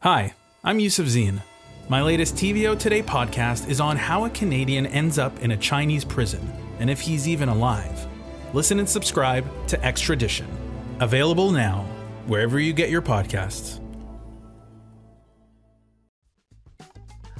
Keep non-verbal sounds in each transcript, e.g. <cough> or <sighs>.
Hi, I'm Yusuf Zine. My latest TVO Today podcast is on how a Canadian ends up in a Chinese prison and if he's even alive. Listen and subscribe to Extradition. Available now, wherever you get your podcasts.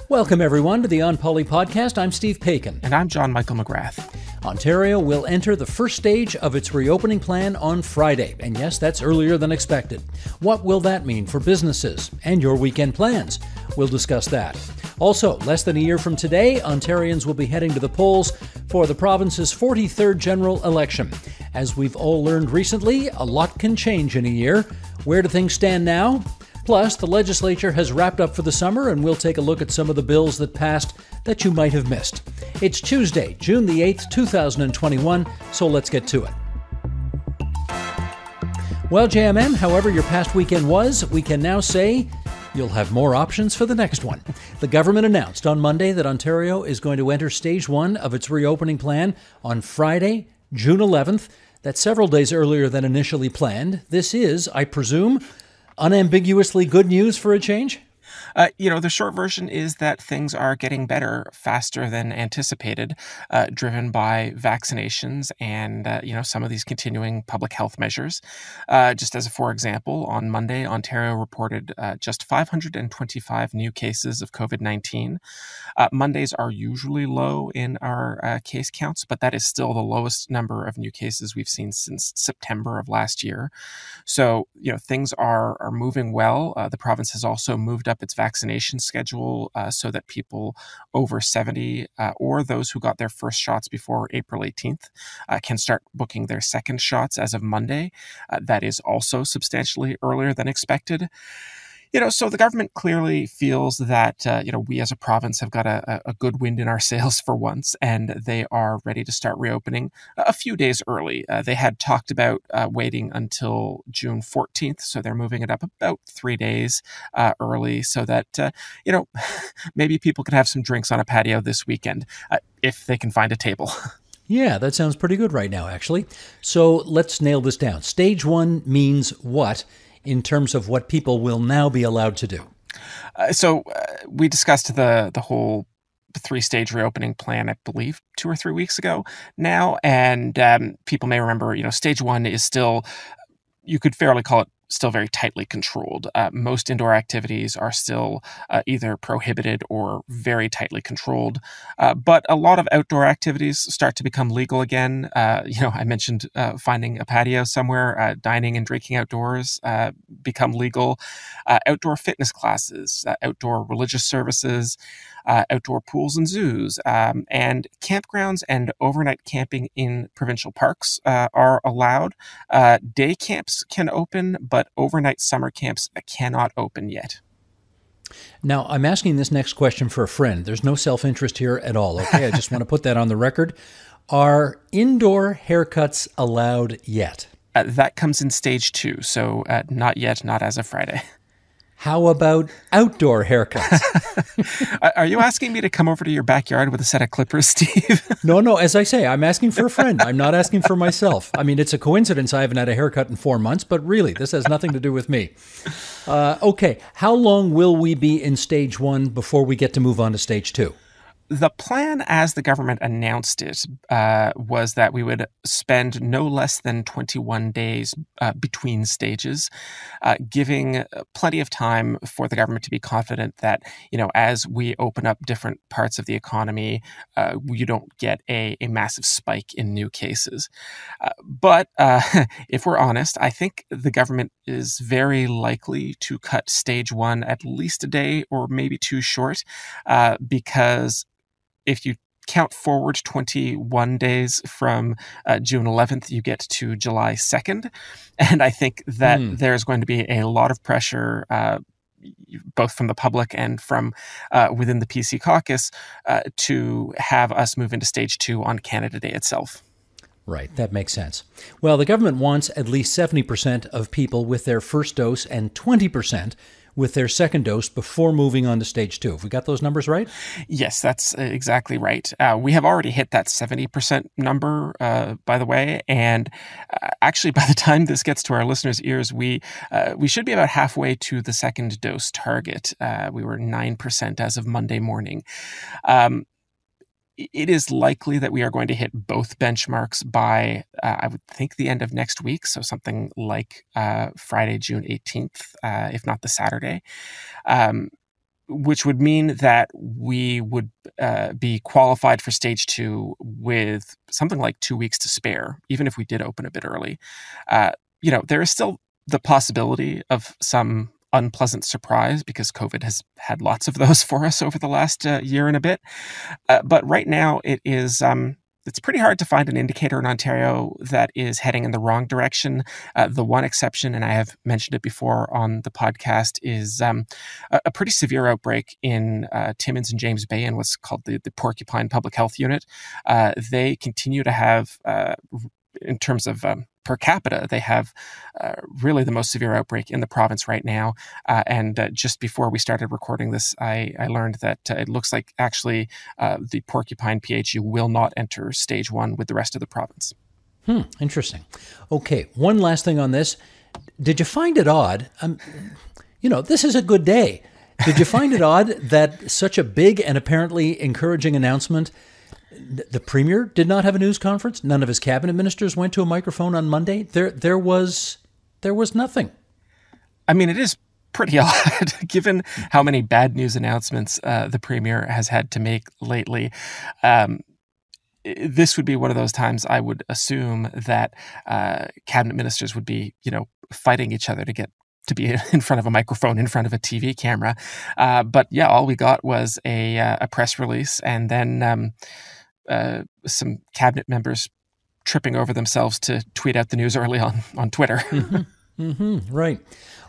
Welcome, everyone, to the On Poly podcast. I'm Steve Paikin. And I'm John Michael McGrath. Ontario will enter the first stage of its reopening plan on Friday. And yes, that's earlier than expected. What will that mean for businesses and your weekend plans? We'll discuss that. Also, less than a year from today, Ontarians will be heading to the polls for the province's 43rd general election. As we've all learned recently, a lot can change in a year. Where do things stand now? Plus, the legislature has wrapped up for the summer, and we'll take a look at some of the bills that passed that you might have missed. It's Tuesday, June the 8th, 2021, so let's get to it. Well, JMM, however your past weekend was, we can now say you'll have more options for the next one. The government announced on Monday that Ontario is going to enter stage one of its reopening plan on Friday, June 11th. That's several days earlier than initially planned. This is, I presume, unambiguously good news for a change? Uh, you know, the short version is that things are getting better faster than anticipated, uh, driven by vaccinations and, uh, you know, some of these continuing public health measures. Uh, just as a for example, on Monday, Ontario reported uh, just 525 new cases of COVID 19. Uh, Mondays are usually low in our case counts, but that is still the lowest number of new cases we've seen since September of last year. So, you know, things are, are moving well. the province has also moved up its vaccination schedule uh, so that people over 70 uh, or those who got their first shots before April 18th uh, can start booking their second shots as of Monday. Uh, that is also substantially earlier than expected you know, so the government clearly feels that uh, you know we as a province have got a, a, good wind in our <laughs> sails for once, and they are ready to start reopening a few days early. Uh, they had talked about uh, waiting until June 14th, so they're moving it up about three days uh, early, so that uh, you know <laughs> maybe people can have some drinks on a patio this weekend uh, if they can find a table. <laughs> Yeah, that sounds pretty good right now, actually. So let's nail this down. Stage one means what? In terms of what people will now be allowed to do? Uh, so uh, we discussed the the whole three stage reopening plan, I believe, two or three weeks ago now, and um, people may remember. You know, stage one is still you could fairly call it still very tightly controlled. Uh, most indoor activities are still uh, either prohibited or very tightly controlled. Uh, but a lot of outdoor activities start to become legal again. Uh, you know, I mentioned uh, finding a patio somewhere, uh, dining and drinking outdoors become legal. outdoor fitness classes, outdoor religious services uh, outdoor pools and zoos, um, and campgrounds and overnight camping in provincial parks uh, are allowed. Uh, day camps can open, but overnight summer camps cannot open yet. Now, I'm asking this next question for a friend. There's no self interest here at all, okay? I just want to put that on the record. Are indoor haircuts allowed yet? Uh, that comes in stage two, so uh, not yet, not as of Friday. <laughs> How about outdoor haircuts? <laughs> Are you asking me to come over to your backyard with a set of clippers, <laughs> Steve? no, no. As I say, I'm asking for a friend. I'm not asking for myself. I mean, it's a coincidence I haven't had a haircut in four months, but really, this has nothing to do with me. Uh, okay. How long will we be in stage one before we get to move on to stage two? The plan as the government announced it uh, was that we would spend no less than 21 days uh, between stages, uh, giving plenty of time for the government to be confident that, you know, as we open up different parts of the economy, uh, you don't get a, a, massive spike in new cases. Uh, but uh, <laughs> if we're honest, I think the government is very likely to cut stage one at least a day or maybe two short because if you count forward 21 days from uh, June 11th, you get to July 2nd. <laughs> And I think that mm. there's going to be a lot of pressure. Uh, both from the public and from uh, within the PC caucus, uh, to have us move into stage two on Canada Day itself. Right, that makes sense. Well, the government wants at least 70% of people with their first dose and 20% with their second dose before moving on to stage two. Have we got those numbers right? Yes, that's uh, exactly right. Uh, we have already hit that 70% number, uh, by the way. And uh, actually, <laughs> by the time this gets to our listeners' ears, we, uh, we should be about halfway to the second dose target. Uh, we were 9% as of Monday morning. Um, it is likely that we are going to hit both benchmarks by, uh, I would think, the end of next week. So something like uh, Friday, June 18th, uh, if not the Saturday, um, which would mean that we would uh, be qualified for stage two with something like two weeks to spare, even if we did open a bit early. Uh, you know, there is still the possibility of some unpleasant surprise because COVID has had lots of those <laughs> for us over the last uh, year and a bit. Uh, but right now, it is. Um, it's pretty hard to find an indicator in Ontario that is heading in the wrong direction. Uh, the one exception, and I have mentioned it before on the podcast, is um, a, a, pretty severe outbreak in uh, Timmins and James Bay in what's called the, the Porcupine Public Health Unit. Uh, they continue to have, uh, in terms of um, per capita, they have uh, really the most severe outbreak in the province right now. Uh, and uh, just before we started recording this, I, I learned that uh, it looks like actually uh, the Porcupine PHU will not enter stage one with the rest of the province. Hmm, interesting. Okay, one last thing on this. Did you find it odd? Um, you know, this is a good day. Did you find it <laughs> odd that such a big and apparently encouraging announcement the premier did not have a news conference. None of his cabinet ministers went to a microphone on Monday. There, there was, there was nothing. I mean, it is pretty <laughs> odd given how many bad news announcements uh, the premier has had to make lately. Um, this would be one of those times I would assume that uh, cabinet ministers would be, you know, fighting each other to get to be <laughs> in front of a microphone, in front of a TV camera. Uh, but yeah, all we got was a, uh, a press release and then um, uh, some cabinet members tripping over themselves to tweet out the news early on on Twitter. <laughs> mm-hmm. Mm-hmm. Right.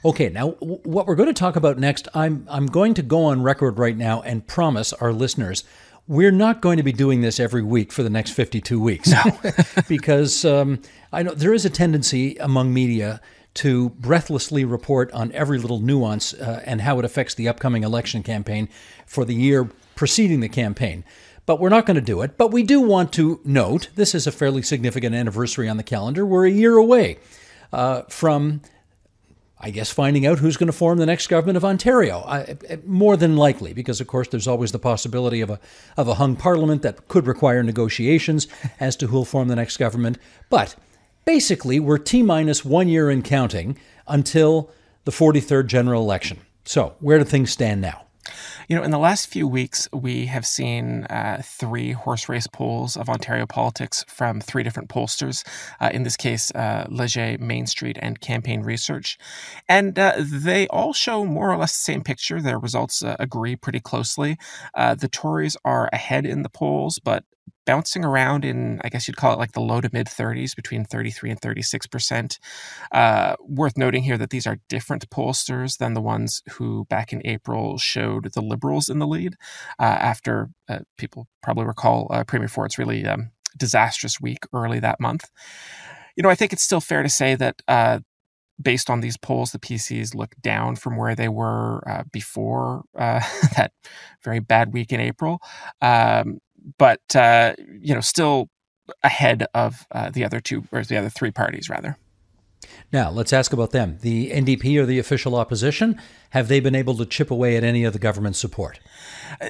Okay. Now, w- what we're going to talk about next, I'm I'm going to go on record right now and promise our listeners we're not going to be doing this every week for the next 52 weeks. No. <laughs> <laughs> because um, I know there is a tendency among media to breathlessly report on every little nuance uh, and how it affects the upcoming election campaign for the year preceding the campaign but we're not going to do it. But we do want to note this is a fairly significant anniversary on the calendar. We're a year away uh, from, I guess, finding out who's going to form the next government of Ontario. I, more than likely, because of course there's always the possibility of a of a hung parliament that could require negotiations as to who'll form the next government. But basically, we're t minus one year in counting until the 43rd general election. So where do things stand now? You know, in the last few weeks, we have seen uh, three horse race polls of Ontario politics from three different pollsters. Uh, in this case, uh, Leger, Mainstreet, and Campaign Research. And uh, they all show more or less the same picture. Their results uh, agree pretty closely. Uh, the Tories are ahead in the polls, but bouncing around in, I guess you'd call it like the low to mid 30s, between 33 and 36%. Uh, worth noting here that these are different pollsters than the ones who back in April showed the Liberals in the lead uh, after uh, people probably recall uh, Premier Ford's really um, disastrous week early that month. You know, I think it's still fair to say that uh, based on these polls, the PCs look down from where they were uh, before uh, <laughs> that very bad week in April. Um, but uh, you know, still ahead of uh, the other two or the other three parties, rather. Now, let's ask about them. The NDP or the official opposition, have they been able to chip away at any of the government's support?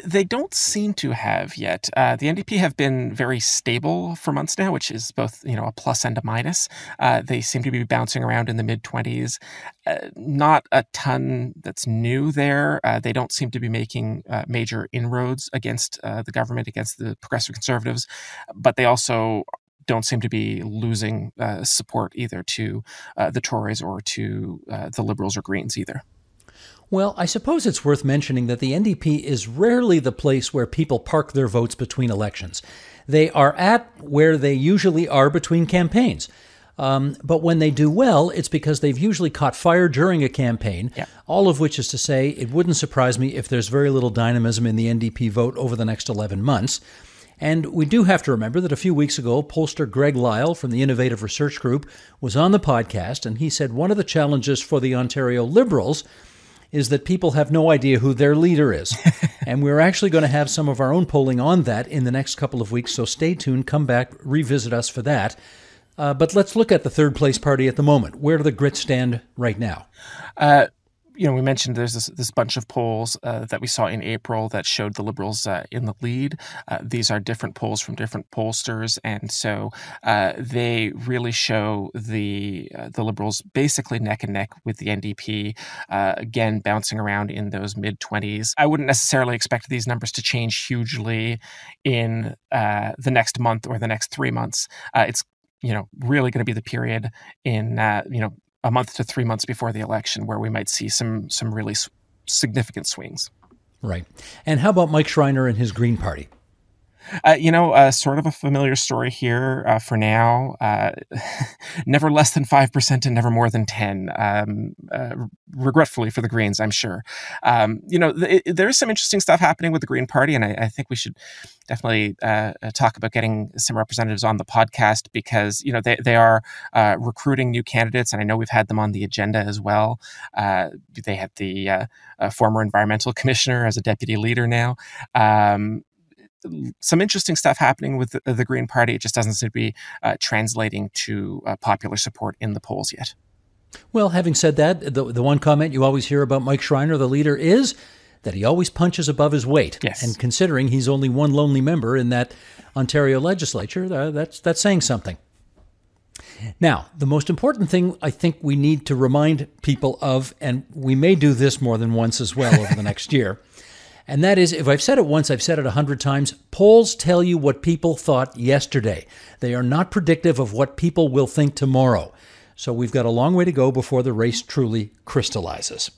They don't seem to have yet. Uh, the NDP have been very stable for months now, which is both you know a plus and a minus. Uh, they seem to be bouncing around in the mid twenties. Uh, not a ton that's new there. Uh, they don't seem to be making uh, major inroads against uh, the government, against the progressive conservatives, but they also don't seem to be losing uh, support either to uh, the Tories or to uh, the Liberals or Greens either. Well, I suppose it's worth mentioning that the NDP is rarely the place where people park their votes between elections. They are at where they usually are between campaigns. Um, but when they do well, it's because they've usually caught fire during a campaign. Yeah. All of which is to say, it wouldn't surprise me if there's very little dynamism in the NDP vote over the next 11 months. And we do have to remember that a few weeks ago, pollster Greg Lyle from the Innovative Research Group was on the podcast, and he said one of the challenges for the Ontario Liberals is that people have no idea who their leader is. <laughs> and we're actually going to have some of our own polling on that in the next couple of weeks. So stay tuned, come back, revisit us for that. Uh, but let's look at the third place party at the moment. Where do the Grits stand right now? Uh, you know, we mentioned there's this, this bunch of polls uh, that we saw in April that showed the Liberals uh, in the lead. Uh, these are different polls from different pollsters, and so uh, they really show the uh, the Liberals basically neck and neck with the NDP. Uh, again, bouncing around in those mid twenties. I wouldn't necessarily expect these numbers to change hugely in the next month or the next three months. it's you know really going to be the period in you know a month to three months before the election where we might see some some really significant swings. Right. And how about Mike Schreiner and his Green Party? Uh, you know, uh, sort of a familiar story here uh, for now. Uh, <laughs> never less than 5% and never more than 10. Um, uh, regretfully for the Greens, I'm sure. Um, you know, th- there is some interesting stuff happening with the Green Party, and I, I think we should definitely uh, talk about getting some representatives on the podcast because, you know, they, they are recruiting new candidates, and I know we've had them on the agenda as well. they had the former environmental commissioner as a deputy leader now. Um, some interesting stuff happening with the, the, Green Party. It just doesn't seem to be uh, translating to uh, popular support in the polls yet. Well, having said that, the, the one comment you always hear about Mike Schreiner, the leader, is that he always punches above his weight. Yes. And considering he's only one lonely member in that Ontario legislature, uh, that's, that's saying something. Now, the most important thing I think we need to remind people of, and we may do this more than once as well over the next year, and that is, if I've said it once, I've said it a hundred times. Polls tell you what people thought yesterday. They are not predictive of what people will think tomorrow. So we've got a long way to go before the race truly crystallizes.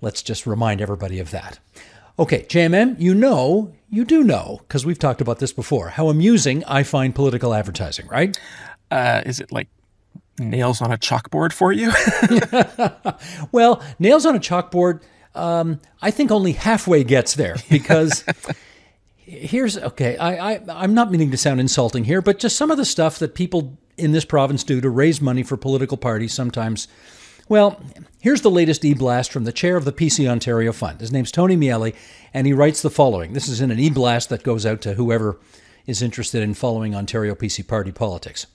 Let's just remind everybody of that. Okay, JMM, you know, you do know, because we've talked about this before, how amusing I find political advertising, right? Uh, is it like nails on a chalkboard for you? <laughs> <laughs> well, nails on a chalkboard um, I think only halfway gets there because <laughs> here's okay. I, I I'm not meaning to sound insulting here, but just some of the stuff that people in this province do to raise money for political parties sometimes. Well, here's the latest e blast from the chair of the PC Ontario Fund. His name's Tony Miele, and he writes the following. This is in an e blast that goes out to whoever is interested in following Ontario PC party politics.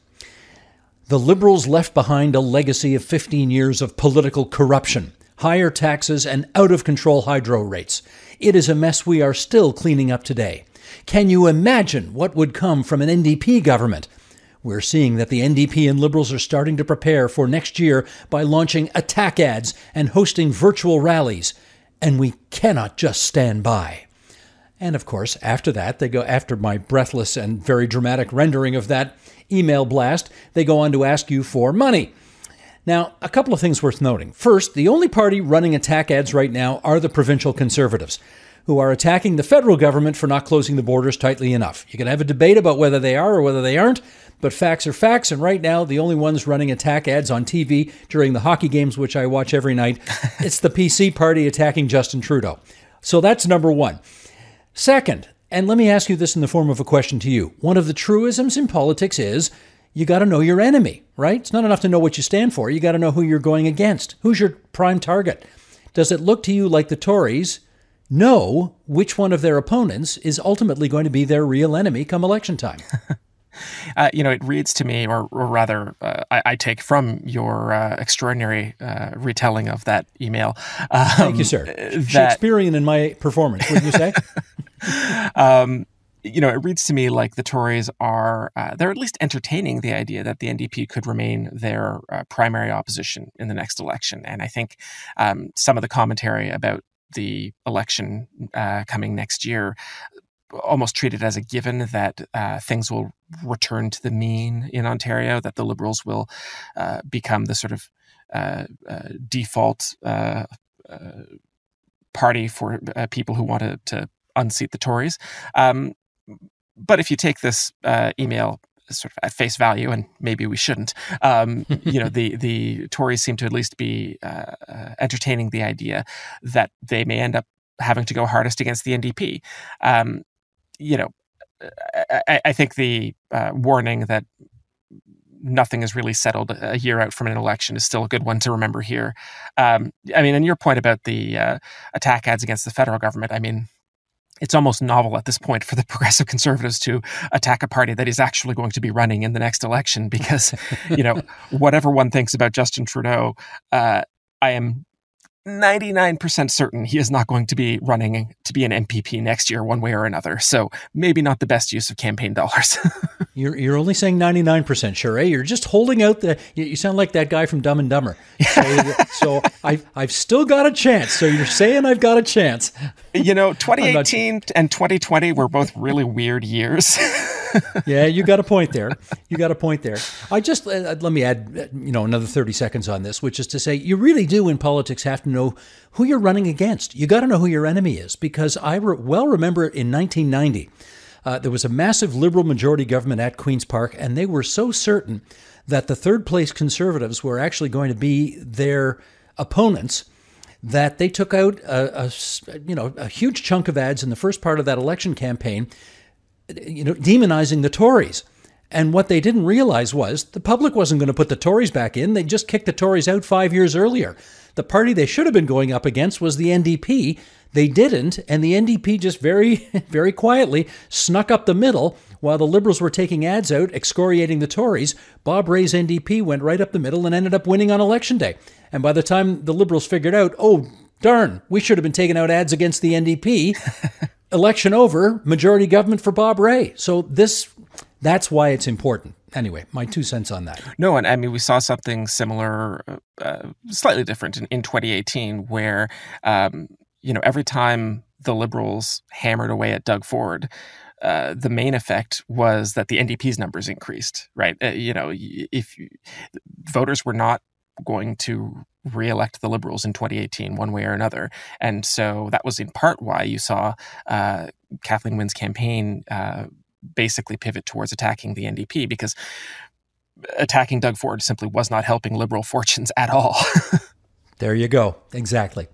The Liberals left behind a legacy of 15 years of political corruption higher taxes, and out of control hydro rates. It is a mess we are still cleaning up today. Can you imagine what would come from an NDP government? We're seeing that the NDP and Liberals are starting to prepare for next year by launching attack ads and hosting virtual rallies, and we cannot just stand by. And of course, after that, they go after my breathless and very dramatic rendering of that email blast, they go on to ask you for money. Now, a couple of things worth noting. First, the only party running attack ads right now are the provincial conservatives, who are attacking the federal government for not closing the borders tightly enough. You can have a debate about whether they are or whether they aren't, but facts are facts, and right now, the only ones running attack ads on TV during the hockey games, which I watch every night, <laughs> it's the PC party attacking Justin Trudeau. So that's number one. Second, and let me ask you this in the form of a question to you. One of the truisms in politics is you got to know your enemy, right? It's not enough to know what you stand for. You got to know who you're going against. Who's your prime target? Does it look to you like the Tories know which one of their opponents is ultimately going to be their real enemy come election time? <laughs> Uh, you know, it reads to me, or, or rather, uh, I, I, take from your uh, extraordinary uh, retelling of that email. Um, Thank you, sir. That, Shakespearean in my performance, would you say? <laughs> um, you know, it reads to me like the Tories are, uh, they're at least entertaining the idea that the NDP could remain their uh, primary opposition in the next election. And I think um, some of the commentary about the election uh, coming next year almost treated as a given that uh, things will return to the mean in Ontario, that the Liberals will uh, become the sort of uh, default party for people who want to, to unseat the Tories. Um, but if you take this uh, email sort of at face value, and maybe we shouldn't, um, you know, <laughs> the the Tories seem to at least be uh, uh, entertaining the idea that they may end up having to go hardest against the NDP. Um, you know, I, I, think the uh, warning that nothing is really settled a year out from an election is still a good one to remember here. Um, I mean, and your point about the uh, attack ads against the federal government, I mean, it's almost novel at this point for the <laughs> progressive conservatives to attack a party that is actually going to be running in the next election because, <laughs> you know, whatever one thinks about Justin Trudeau, uh, I am 99% certain he is not going to be running to be an MPP next year, one way or another. So maybe not the best use of campaign dollars. <laughs> you're, you're only saying 99% sure, eh? You're just holding out the. You sound like that guy from Dumb and Dumber. So, <laughs> so I've, I've still got a chance. So you're saying I've got a chance. You know, <laughs> 2018 not, and 2020 were both really weird years. yeah, you got a point there. You got a point there. I just uh, let me add, uh, you know, another thirty seconds on this, which is to say, you really do in politics have to know who you're running against. You got to know who your enemy is, because I re- well remember in 1990, uh, there was a massive Liberal majority government at Queens Park, and they were so certain that the third place Conservatives were actually going to be their opponents that they took out a, a, you know a huge chunk of ads in the first part of that election campaign you know, demonizing the Tories. And what they didn't realize was the public wasn't going to put the Tories back in. They just kicked the Tories out five years earlier. The party they should have been going up against was the NDP. They didn't, and the NDP just very, <laughs> very quietly snuck up the middle while the Liberals were taking ads out, excoriating the Tories. Bob Rae's NDP went right up the middle and ended up winning on election day. And by the time the Liberals figured out, oh, darn, we should have been taking out ads against the NDP, <laughs> election over, majority government for Bob Rae. So this that's why it's important. Anyway, my two cents on that. No, and I mean we saw something similar, uh, slightly different in, in 2018, where um, you know every time the Liberals hammered away at Doug Ford. Uh, the main effect was that the NDP's numbers increased, right? Uh, you know, if you, voters were not going to re-elect the liberals in 2018 one way or another and so that was in part why you saw uh, kathleen wynne's campaign uh, basically pivot towards attacking the ndp because attacking doug ford simply was not helping liberal <laughs> fortunes at all <laughs> there you go exactly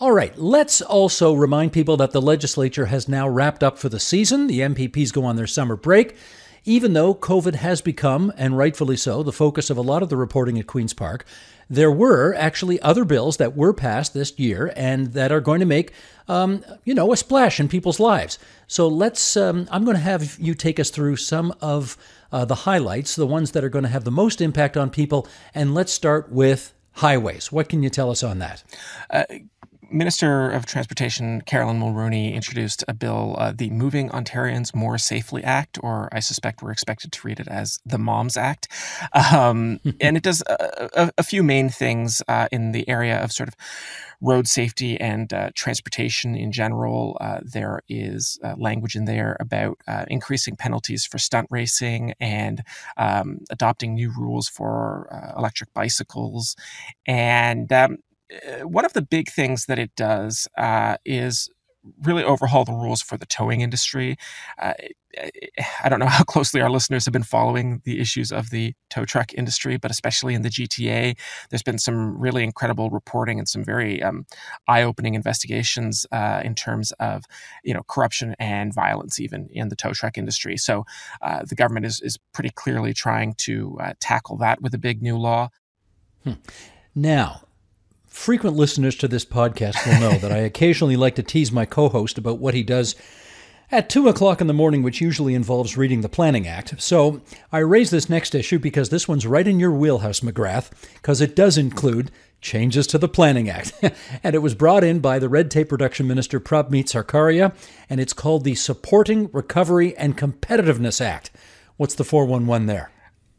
all right, let's also remind people that the legislature has now wrapped up for the season. The MPPs go on their summer break. Even though COVID has become, and rightfully so, the focus of a lot of the reporting at Queen's Park, there were actually other bills that were passed this year and that are going to make, um, you know, a splash in people's lives. So let's, um, I'm going to have you take us through some of uh, the highlights, the ones that are going to have the most impact on people. And let's start with highways. What can you tell us on that? Uh, Minister of Transportation Caroline Mulroney introduced a bill, uh, the Moving Ontarians More Safely Act, or I suspect we're expected to read it as the Moms Act. Um, <laughs> and it does a, a, a few main things uh, in the area of sort of road safety and uh, transportation in general. Uh, there is uh, language in there about uh, increasing penalties for stunt racing and um, adopting new rules for uh, electric bicycles. And um, uh, one of the big things that it does uh, is really overhaul the rules for the towing industry. Uh, I don't know how <laughs> closely our listeners have been following the issues of the tow truck industry, but especially in the GTA, there's been some really incredible reporting and some very um, eye-opening investigations uh, in terms of you know corruption and violence, even in the tow truck industry. So uh, the government is is pretty clearly trying to uh, tackle that with a big new law. Hmm. Now, Frequent listeners to this podcast will know that I <laughs> occasionally like to tease my co host about what he does at 2 o'clock in the morning, which usually involves reading the Planning Act. So I raise this next issue because this one's right in your wheelhouse, McGrath, because it does include changes to the Planning Act. <laughs> and it was brought in by the Red Tape Reduction Minister Prabmeet Sarkaria, and it's called the Supporting Recovery and Competitiveness Act. What's the 411 there?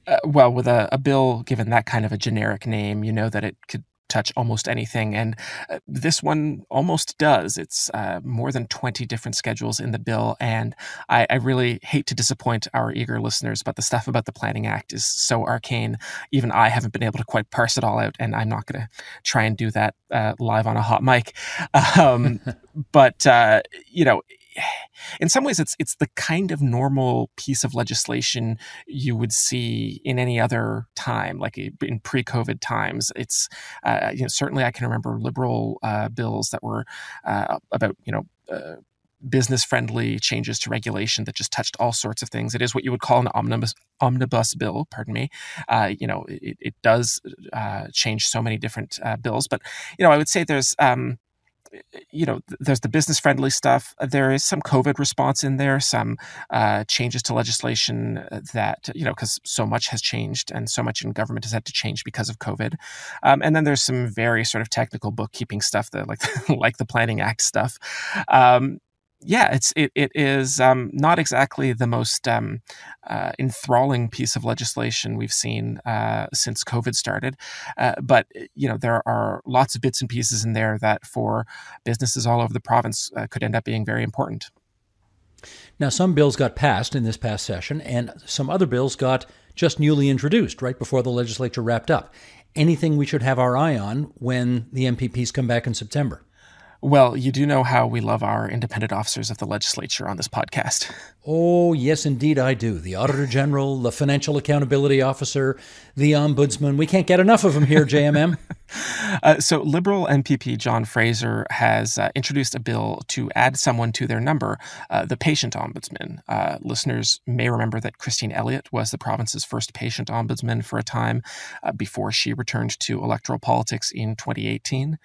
Uh, well, with a, a, bill given that kind of a generic name, you know that it could touch almost anything. And uh, this one almost does. It's uh, more than 20 different schedules in the bill. And I, I, really hate to disappoint our eager listeners, but the stuff about the Planning Act is so arcane. Even I haven't been able to quite parse it all out. And I'm not going to try and do that uh, live on a hot mic. <laughs> Um, but, uh, you know, <sighs> in some ways it's it's the kind of normal piece of legislation you would see in any other time like in pre-covid times it's uh, you know certainly i can remember liberal uh, bills that were uh, about you know uh, business friendly changes to regulation that just touched all sorts of things. It is what you would call an omnibus omnibus bill. Pardon me. Uh, you know, it, it does uh, change so many different uh, bills, but you know, I would say there's um, you know, there's the business friendly stuff. There is some COVID response in there, some uh, changes to legislation that, you know, because so much has changed and so much in government has had to change because of COVID. Um, and then there's some very sort of technical bookkeeping stuff that, like, <laughs> like the Planning Act stuff. Um, yeah, it's it it is um, not exactly the most um, uh, enthralling piece of legislation we've seen uh, since COVID started, uh, but you know there are lots of bits and pieces in there that for businesses all over the province uh, could end up being very important. Now, some bills got passed in this past session, and some other bills got just newly introduced right before the legislature wrapped up. Anything we should have our eye on when the MPPs come back in September? Well, you do know how we love our independent officers of the legislature on this podcast. <laughs> Oh, yes, indeed, I do. The Auditor General, the Financial Accountability Officer, the Ombudsman. We can't get enough of them here, JMM. <laughs> uh, so, Liberal MPP John Fraser has uh, introduced a bill to add someone to their number, uh, the patient ombudsman. Uh, listeners may remember that Christine Elliott was the province's first patient ombudsman for a time uh, before she returned to electoral politics in 2018.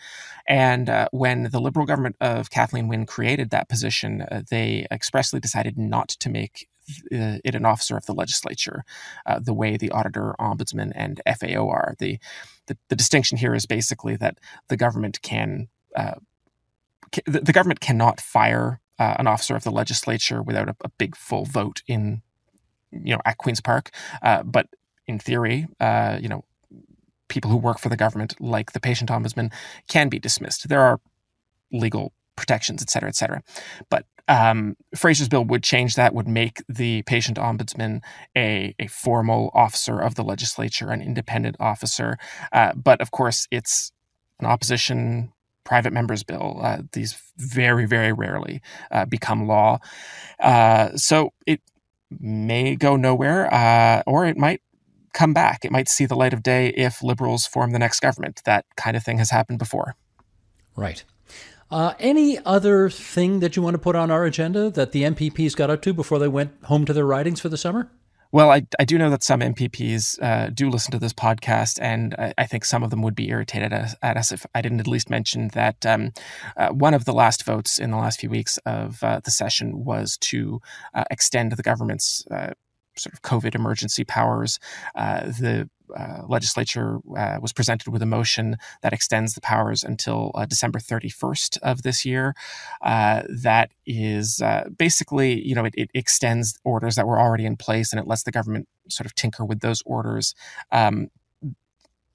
And uh, when the Liberal government of Kathleen Wynne created that position, they expressly decided not to make uh, it an officer of the legislature, uh, the way the auditor, ombudsman, and FAO are. The, the, the distinction here is basically that the government can, uh, the, government cannot fire uh, an officer of the legislature without a, a, big full vote in, you know, at Queens Park. Uh, but in theory, uh, you know, people who work for the government, like the patient ombudsman, can be dismissed. There are legal protections, et cetera, et cetera. But um, Fraser's bill would change that, would make the patient ombudsman a, a formal officer of the legislature, an independent officer. Uh, but of course, it's an opposition private members bill. Uh, these very, very rarely uh, become law. Uh, so it may go nowhere, uh, or it might come back. It might see the light of day if liberals form the next government. That kind of thing has happened before. Right. Uh, any other thing that you want to put on our agenda that the MPPs got up to before they went home to their ridings for the summer? Well, I, I do know that some MPPs uh, do listen to this podcast, and I, I, think some of them would be irritated at, at us if I didn't at least mention that um, uh, one of the last votes in the last few weeks of uh, the session was to uh, extend the government's uh, sort of COVID emergency powers. Uh, the uh, legislature uh, was presented with a motion that extends the powers until uh, December 31st of this year. Uh, that is uh, basically, you know, it, it, extends orders that were already in place and it lets the government sort of tinker with those orders. Um,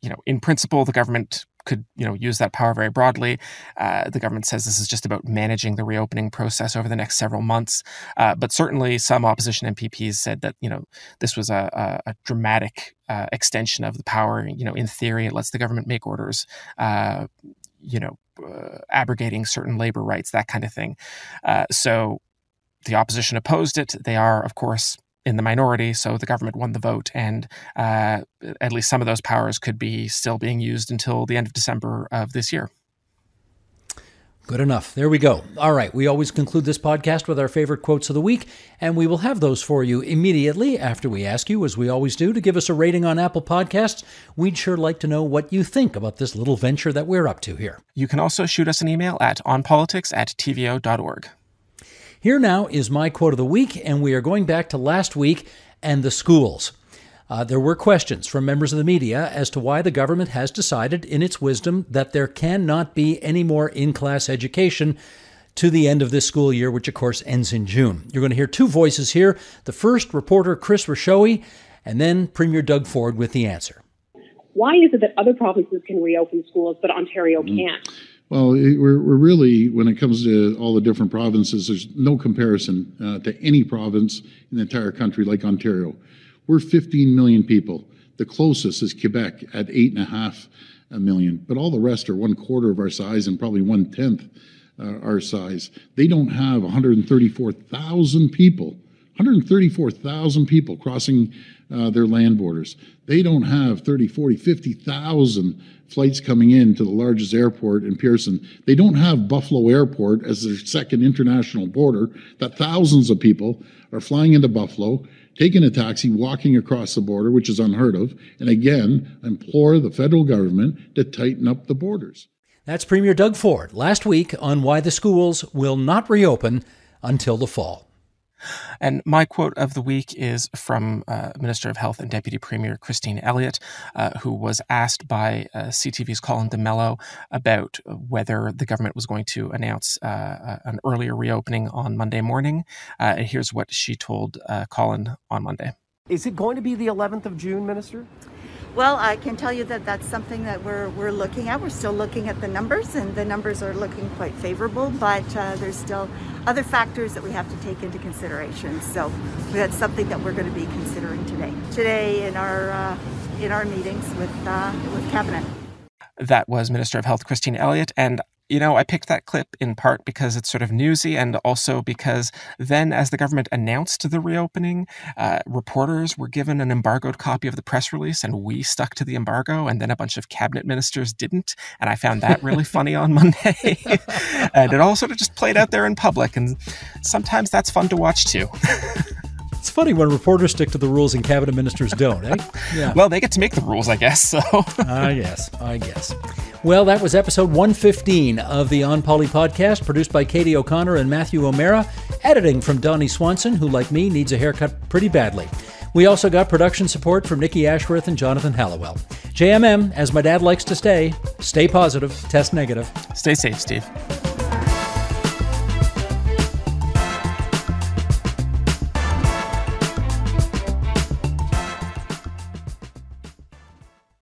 you know, in principle, the government could you know use that power very broadly. Uh, the government says this is just about managing the reopening process over the next several months. Uh, but certainly, some opposition MPPs said that you know this was a, a, a dramatic uh, extension of the power. You know, in theory, it lets the government make orders. Uh, you know, uh, abrogating certain labor rights, that kind of thing. Uh, so the opposition opposed it. They are, of course, in the minority, so the government won the vote, and uh, at least some of those powers could be still being used until the end of December of this year. Good enough. There we go. All right. We always conclude this podcast with our favorite quotes of the week, and we will have those for you immediately after we ask you, as we always do, to give us a rating on Apple Podcasts. We'd sure like to know what you think about this little venture that we're up to here. You can also shoot us an email at onpolitics at tvo.org. Here now is my quote of the week, and we are going back to last week and the schools. Uh, there were questions from members of the media as to why the government has decided, in its wisdom, that there cannot be any more in class education to the end of this school year, which of course ends in June. You're going to hear two voices here. The first, reporter Chris Rashoe, and then Premier Doug Ford with the answer. Why is it that other provinces can reopen schools but Ontario mm. can't? Well, we're, we're really, when it comes to all the different provinces, there's no comparison uh, to any province in the entire country like Ontario. We're 15 million people. The closest is Quebec at eight and a half million, but all the rest are one quarter of our size and probably one tenth uh, our size. They don't have 134,000 people, 134,000 people crossing uh, their land borders. They don't have 30, 40, 50,000 flights coming in to the largest airport in Pearson. They don't have Buffalo Airport as their second international border, that thousands of people are flying into Buffalo, taking a taxi, walking across the border, which is unheard of. And again, implore the federal government to tighten up the borders. That's Premier Doug Ford last week on why the schools will not reopen until the fall. And my quote of the week is from uh, Minister of Health and Deputy Premier Christine Elliott, uh, who was asked by uh, CTV's Colin D'Mello about whether the government was going to announce uh, uh, an earlier reopening on Monday morning. Uh, and here's what she told Colin on Monday. Is it going to be the 11th of June, Minister? Well, I can tell you that that's something that we're, we're looking at. We're still looking at the numbers, and the numbers are looking quite favorable, but uh, there's still other factors that we have to take into consideration. So that's something that we're going to be considering today. Today in our uh, in our meetings with uh, with cabinet. That was Minister of Health Christine Elliott, and you know, I picked that clip in part because it's sort of newsy and also because then, as the government announced the reopening, uh, reporters were given an embargoed copy of the press release and we stuck to the embargo, and then a bunch of cabinet ministers didn't. And I found that really funny on <laughs> Monday. <laughs> and it all sort of just played out there in public. And sometimes that's fun to watch too. <laughs> It's funny when reporters stick to the rules and cabinet ministers don't, eh? <laughs> Yeah. Well, they get to make the rules, I guess. So. <laughs> I guess. I guess. Well, that was episode 115 of the On Poly podcast, produced by Katie O'Connor and Matthew O'Mara, editing from Donnie Swanson, who, like me, needs a haircut pretty badly. We also got production support from Nikki Ashworth and Jonathan Hallowell. JMM, as my dad likes to stay, stay positive, test negative. Stay safe, Steve.